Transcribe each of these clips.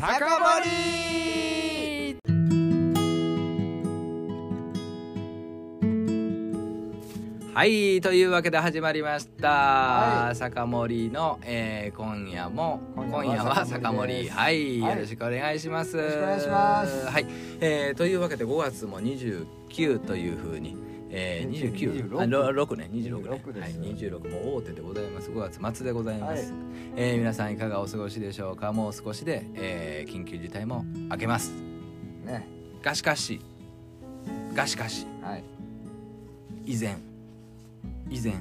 酒盛はいというわけで始まりました、はい。酒盛の、えー今夜も今夜は今夜は酒酒盛盛です。はい、はい。よろしくお願いします。よろしくお願いします。はい、えーというわけで5月も29というふうにえー、29 26あろ6ね。26ね。26です。はい、26も大手でございます。5月末でございます、はい。えー皆さんいかがお過ごしでしょうか？もう少しで、えー緊急事態も明けます。ね。がしかし。がしかし。はい。以前。以前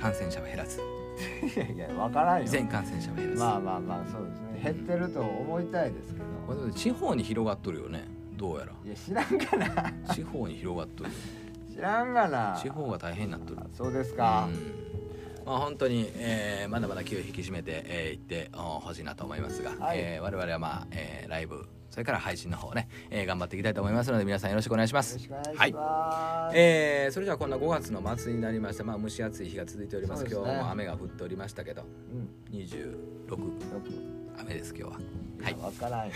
感染者は減らず。いやいやわからんよ。以前感染者は減らず、まあまあまあそうですね。減ってると思いたいですけどこれ地方に広がっとるよね。どうやら。いや知らんがな。地方に広がっとる知らんがな。地方が大変になっとる。あそうですか。うん。まあ本当に、えーまだまだ気を引き締めてい、えー、っておほしいなと思いますが、はい。えー我々はまあ、えーライブそれから配信の方ね、えー頑張っていきたいと思いますので皆さんよろしくお願いします。よろしくお願いえーそれではこんな5月の末になりましたまあ蒸し暑い日が続いております。すね。今日も雨が降っておりましたけどうん。26よ雨です今日は。くはい。わからんよ。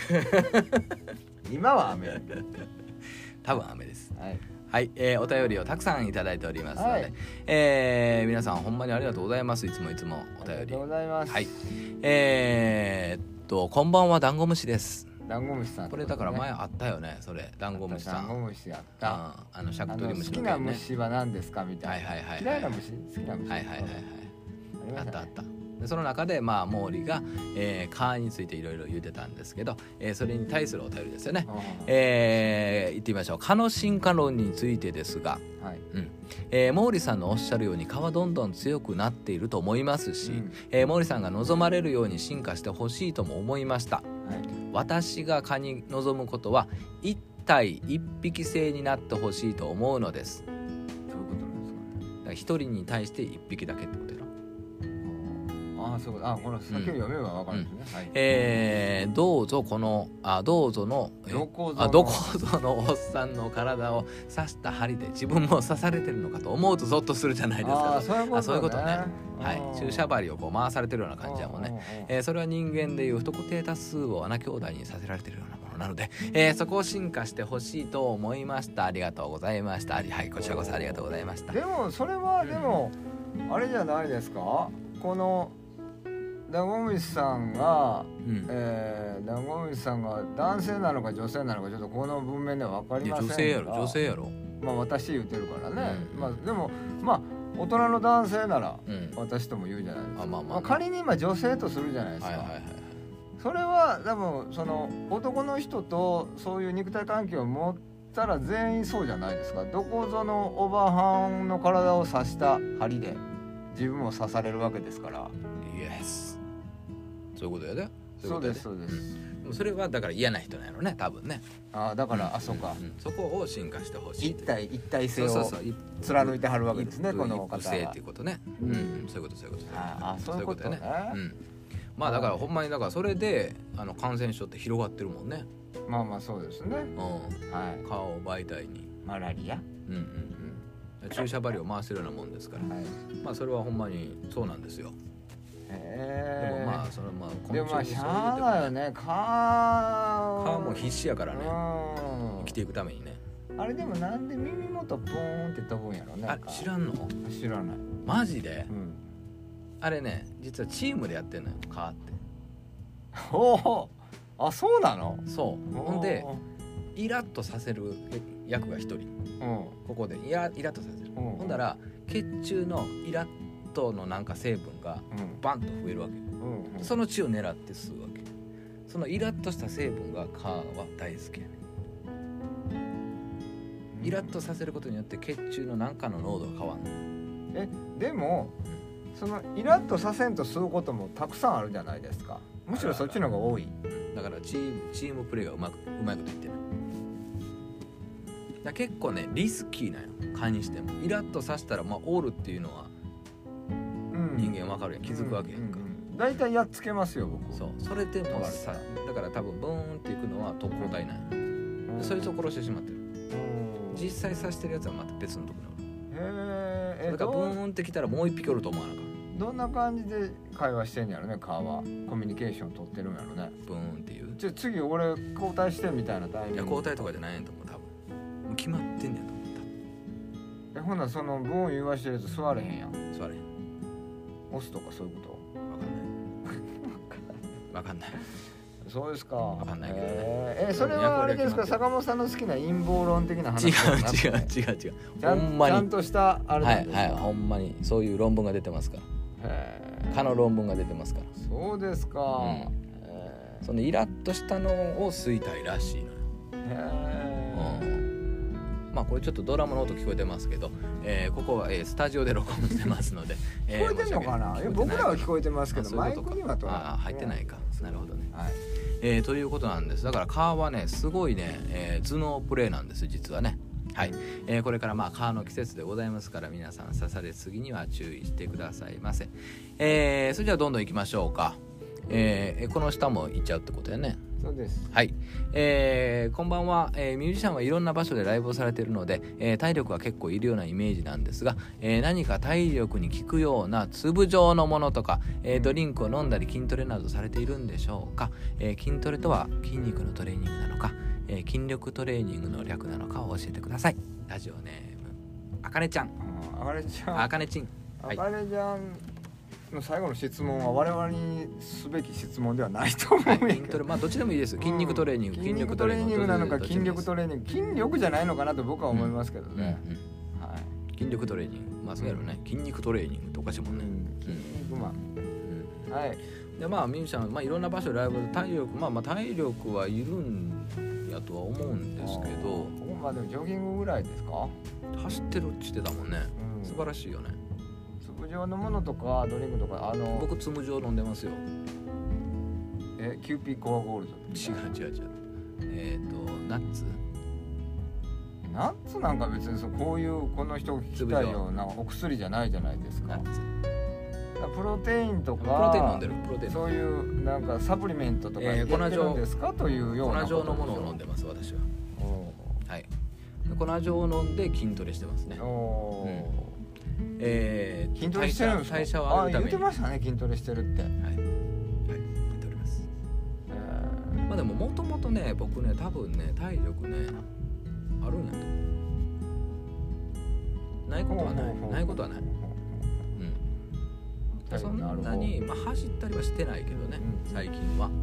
今は雨はい 多分雨です。はい、えーお便りをたくさんいただいておりますので、はい。えー皆さんほんまにありがとうございます。いつもいつもお便りありがとうございます。はい。えーっとこんばんはダンゴムシです。ダンゴムシさんこれだから前あったよねそれ。ダンゴムシさダンゴんムシやった。ああのシャクトリムあの好きな虫は何ですかみたいな。はいはいはいはい。嫌いな虫？好きな虫。はいはいはいはい。あったあったでその中でまあ毛利が、えー、蚊についていろいろ言ってたんですけど、えーそれに対するお便りですよね、えー、言ってみましょう。蚊の進化論についてですがはい。えー毛利さんのおっしゃるように蚊はどんどん強くなっていると思いますし、うん。えー毛利さんが望まれるように進化してほしいとも思いました。はい。私が蚊に望むことは一体一匹制になってほしいと思うのです。どういうことなんですか一人に対して一匹だけってことやろああそうあこの先を読めばわかるんですね、はい。えーどうぞこのあどうぞのえどこぞのあどこぞのおっさんの体を刺した針で自分も刺されてるのかと思うとゾッとするじゃないですあか。あそういうことね。ういうことね。はい。注射針をこう回されてるような感じやもんね。ねえーそれは人間でいう不特定多数を穴兄弟にさせられているようなものなので、えーそこを進化してほしいと思いました。ありがとうございました。はいこちらこそありがとうございました。でもそれはでもあれじゃないですか？このダンゴムシさんが、うん。えー、ダンゴさんが男性なのか女性なのかちょっとこの文面では分かりませんが女性やろ女性やろ。まあ私言ってるからね、うん。まあでもまあ大人の男性ならうん。私とも言うじゃないですか、あまあまあ、まあ、仮に今女性とするじゃないですか、はいはいはいそれは多分その男の人とそういう肉体関係を持ったら全員そうじゃないですか。どこぞのおばはんの体を刺した針で自分も刺されるわけですから。イエスそういうことやで。そうで。すそうです、ん。でもそれはだから嫌な人なんやろね多分ね。ああだから、あそうか、んそこを進化してほしい一体一体性を貫いてはるわけですね一この方性はっていうことね。うん、そういうことそういうこと。ああそういうことね。やうん。まあだからほんまにだからそれであの感染症って広がってるもんね。まあまあそうですね。うん。はい。顔を媒体に。マラリア、うんうんうん。注射針を回してるようなもんですから。はい。まあそれはほんまにそうなんですよでもまあそれはまあでもまあしゃあいない。よね。蚊顔も必死やからね。うん。生きていくためにね。あれでもなんで耳元ポーンって飛ぶんやろねあ知らんの？知らない、マジで？うん、あれね実はチームでやってんのよカーって。ほうほうあそうなの？そう。ほんでイラッとさせる役が一人。うん。ここでイライラッとさせる。うん。ほんだら血中のイラッとのなんか成分がうん。バンと増えるわけうんうん。その血を狙って吸うわけ。そのイラッとした成分がカーは大好きやねイラッとさせることによって血中の何かの濃度が変わんの。えでもそのイラッとさせんと吸うこともたくさんあるじゃないですか。むしろそっちの方が多い。だからチームチームプレーがうまくうまいこと言ってる。だから結構ねリスキーなんよ。蚊にしても。イラッとさせたらまあおるっていうのは人間わかるやん。気づくわけやんか、大体やっつけますよ僕。そう。それでもさ。だから多分ブーンっていくのは特攻隊なんようん。でそいつを殺してしまってる。うん。実際刺してるやつはまた別のところにおる。へえだからブーンってきたらもう一匹おると思わなあかん。どんな感じで会話してんやろね川。はコミュニケーション取ってるんやろね。ブーンっていう。じゃあ次俺交代してみたいなタイミング。いや交代とかじゃないんやと思う。多分。もう決まってんねやと思う。えほんならそのブーン言わしてるやつ座れへんやん。座れへん押すとかそういうこわかんない。わかんない。とそうですか。わかんないけどね。えー。えそれはあれですか？坂本さんの好きな陰謀論的な話違う違う違う違う。ちほゃんんまに。ちゃんとしたあれはなんですか？いはいほんまに。そういう論文が出てますから。へー。科の論文が出てますから。そうですか、うん。へそのイラッとしたのを吸いたいらしいのよ。ー。へまあこれちょっとドラマの音聞こえてますけど、えーここは、えースタジオで録音してますので、えーー聞こえてんのかな、僕らは聞こえてますけあどマイクにはとあー入ってないか。なるほどね。はい。えーということなんです。だからカーはねすごいね、えー頭脳プレイなんです実はね。はい、えーこれからまあカーの季節でございますから皆さん刺されすぎには注意してくださいませ、えーそれじゃあどんどん行きましょうか、えーこの下も行っちゃうってことやねそうです。はい、えーこんばんは、えーミュージシャンはいろんな場所でライブをされているので、えー体力は結構いるようなイメージなんですが、えー何か体力に効くような粒状のものとか、えードリンクを飲んだり筋トレなどされているんでしょうか、えー筋トレとは筋肉のトレーニングなのか、えー筋力トレーニングの略なのかを教えてください。ラジオネームあかねちゃん。あかねちゃん。あかねちん。はい。あかねちゃんの最後の質問は我々にすべき質問ではないと思うんやけど、筋トレまあどっちでもいいです。筋肉トレーニング、うん筋筋肉トレーニングなのか筋力トレーニング。筋力じゃないのかなと僕は思いますけどうんね、うんはい。筋力トレーニング。まあそうやろね、筋肉トレーニングっておかしいもんね、うん。筋肉マン。うん。はい。でまあミュージシャン、まあ、いろんな場所でライブで体力まあまあ体力はいるんやとは思うんですけど。ここまでもジョギングぐらいですか、走ってるって言ってたもんね。うん、素晴らしいよね粒状のものとかドリンクとかあの僕つむじを飲んでますよえキューピーコーワゴールド。違う違う違う。えっ、とナッツ。ナッツなんか別にそうこういうこの人が聞きたいようなお薬じゃないじゃないですか。ナッツ。プロテインとかプロテイン飲んでるプロテイン。そういうなんかサプリメントとかえー入れてるんですか、というような粉状のものを飲んででます私は。おはい。で粉状を飲んで筋トレしてますね。ー。おーえー筋トレしてるんですか？代謝を上げるために。あ言ってましたね筋トレしてるって、はい。はい。やっておりますえまあでももともとね僕ね多分ね体力ねあるんやと思う。ないーことはない。ないことはない。うん。そんなに、まあ、走ったりはしてないけどね、うん。最近は。うん。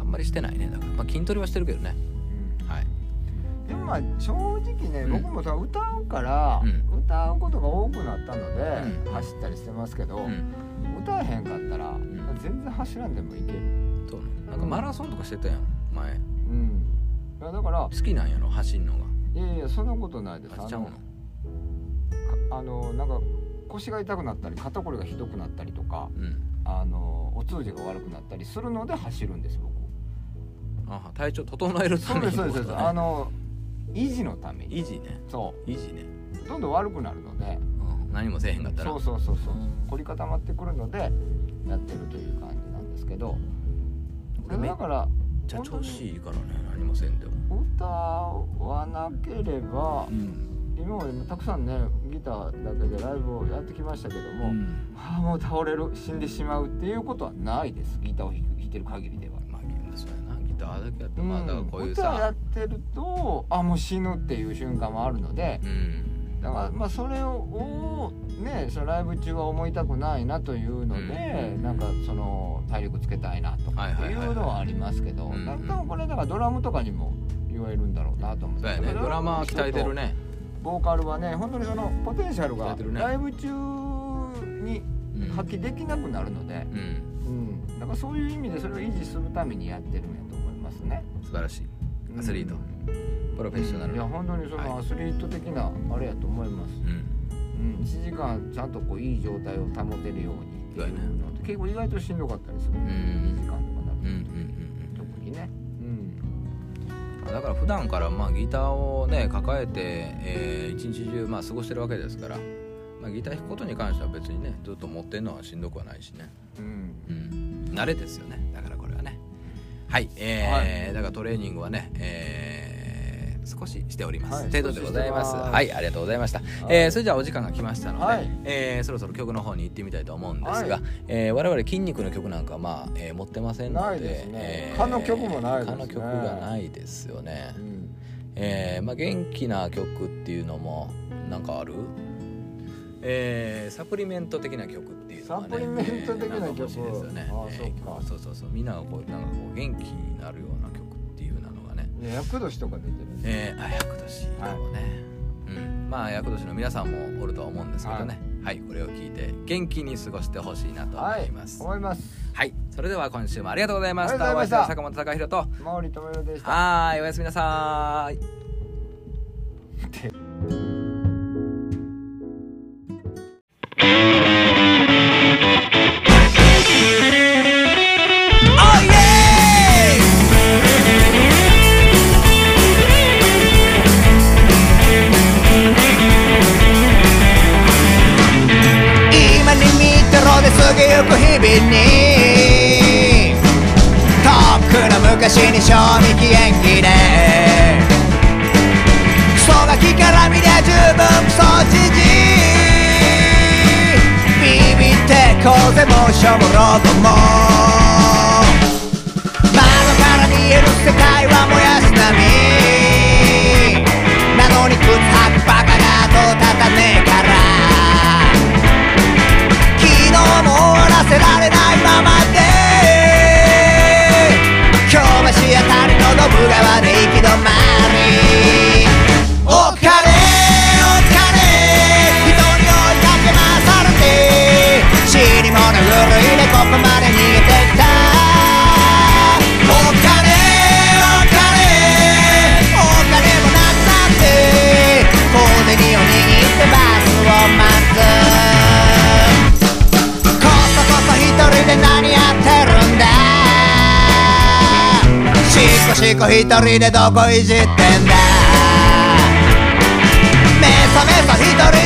あんまりしてないねだから、まあ、筋トレはしてるけどね。はいでもまあ正直ね、うん。僕もさ歌うから、う歌うことが多くなったので、うん。走ったりしてますけど、うん。歌えへんかったら、ん。全然走らんでもいける。そうね。なんかマラソンとかしてたやん前。うん。いやだから好きなんやろ走んのが。いやいやそんなことないです。走っちゃうの？あのかあのなんか腰が痛くなったり肩こりがひどくなったりとかうん。あのお通じが悪くなったりするので走るんです僕。あ体調整えるたそうめにですそうです。そうですあの維持のために。維持ね。そ維持ね、うどんどん悪くなるので。うん、何もせえへんかったら。そうそうそうそう。うん。凝り固まってくるのでやってるという感じなんですけど。俺だからちゃ調子いいからね。何もせんでも。歌わなければうん、今までもたくさんねギターだけでライブをやってきましたけども、うん。ああもう倒れる死んでしまうっていうことはないです。ギターを弾いてる限りでは。まあだけやって、うん。まあだからこういう歌やさってるとあもう死ぬっていう瞬間もあるのでうん。だからまあそれをねそのライブ中は思いたくないなというので、うん。なんかその体力つけたいなとかっていはいはいはいはいうのはありますけど、うん。なんかこれだからドラムとかにも言われるんだろうなと思ってね。ドラマー鍛えてるね。ボーカルはね本当にそのポテンシャルがライブ中にうん発揮できなくなるので、うん。うん、だからそういう意味でそれを維持するためにやってるんやと思いますね。素晴らしい。アスリート。プロフェッショナル。いや本当にそのアスリート的なあれやと思います。うん。うん、1時間ちゃんとこういい状態を保てるようにっていうのって結構意外としんどかったりする。ん。2時間とかなるうんうんとうん。特にね。うん。うんだから普段からまあギターをね抱えて、えー一日中まあ過ごしてるわけですから、まあ、ギター弾くことに関しては別にねずっと持ってるのはしんどくはないしね。うん。うん、慣れですよねはいえーはだからトレーニングはね、えー少ししております、はい程度でございます。はいありがとうございました、い。えーそれじゃあお時間が来ましたので、はい。えーそろそろ曲の方に行ってみたいと思うんですが、はい。えー我々筋肉の曲なんかまあ、えー持ってませんのでないですね。え蚊の曲もないですね。蚊の曲がないですよね、うん。えーまあ、元気な曲っていうのもなんかある？えーサプリメント的な曲っていうのはねサプリメント的な曲。えーんか欲しいですよねあーえーそうかそうそうそうみんながこうなんかこう元気になるような曲っていうなのがね。ね厄年とか出てるえー、あ厄年かもね、うん。まあ厄年の皆さんもおるとは思うんですけどね。はい、これを聞いて元気に過ごしてほしいなと思はいいます。思います。はい、それでは今週もありがとうございました。ありがとうございました。お会い坂本隆弘と。毛利智代でした。はーいおやすみなさーい 賞味期限切れクソガキから見りゃ十分クソじじビビってこうぜもうしょぼろとも。窓から見える世界はもやし並み。なのに靴履くバカが後立たねえから昨日も終わらせられこしこ一人でどこいじってんだ。めさめさ一人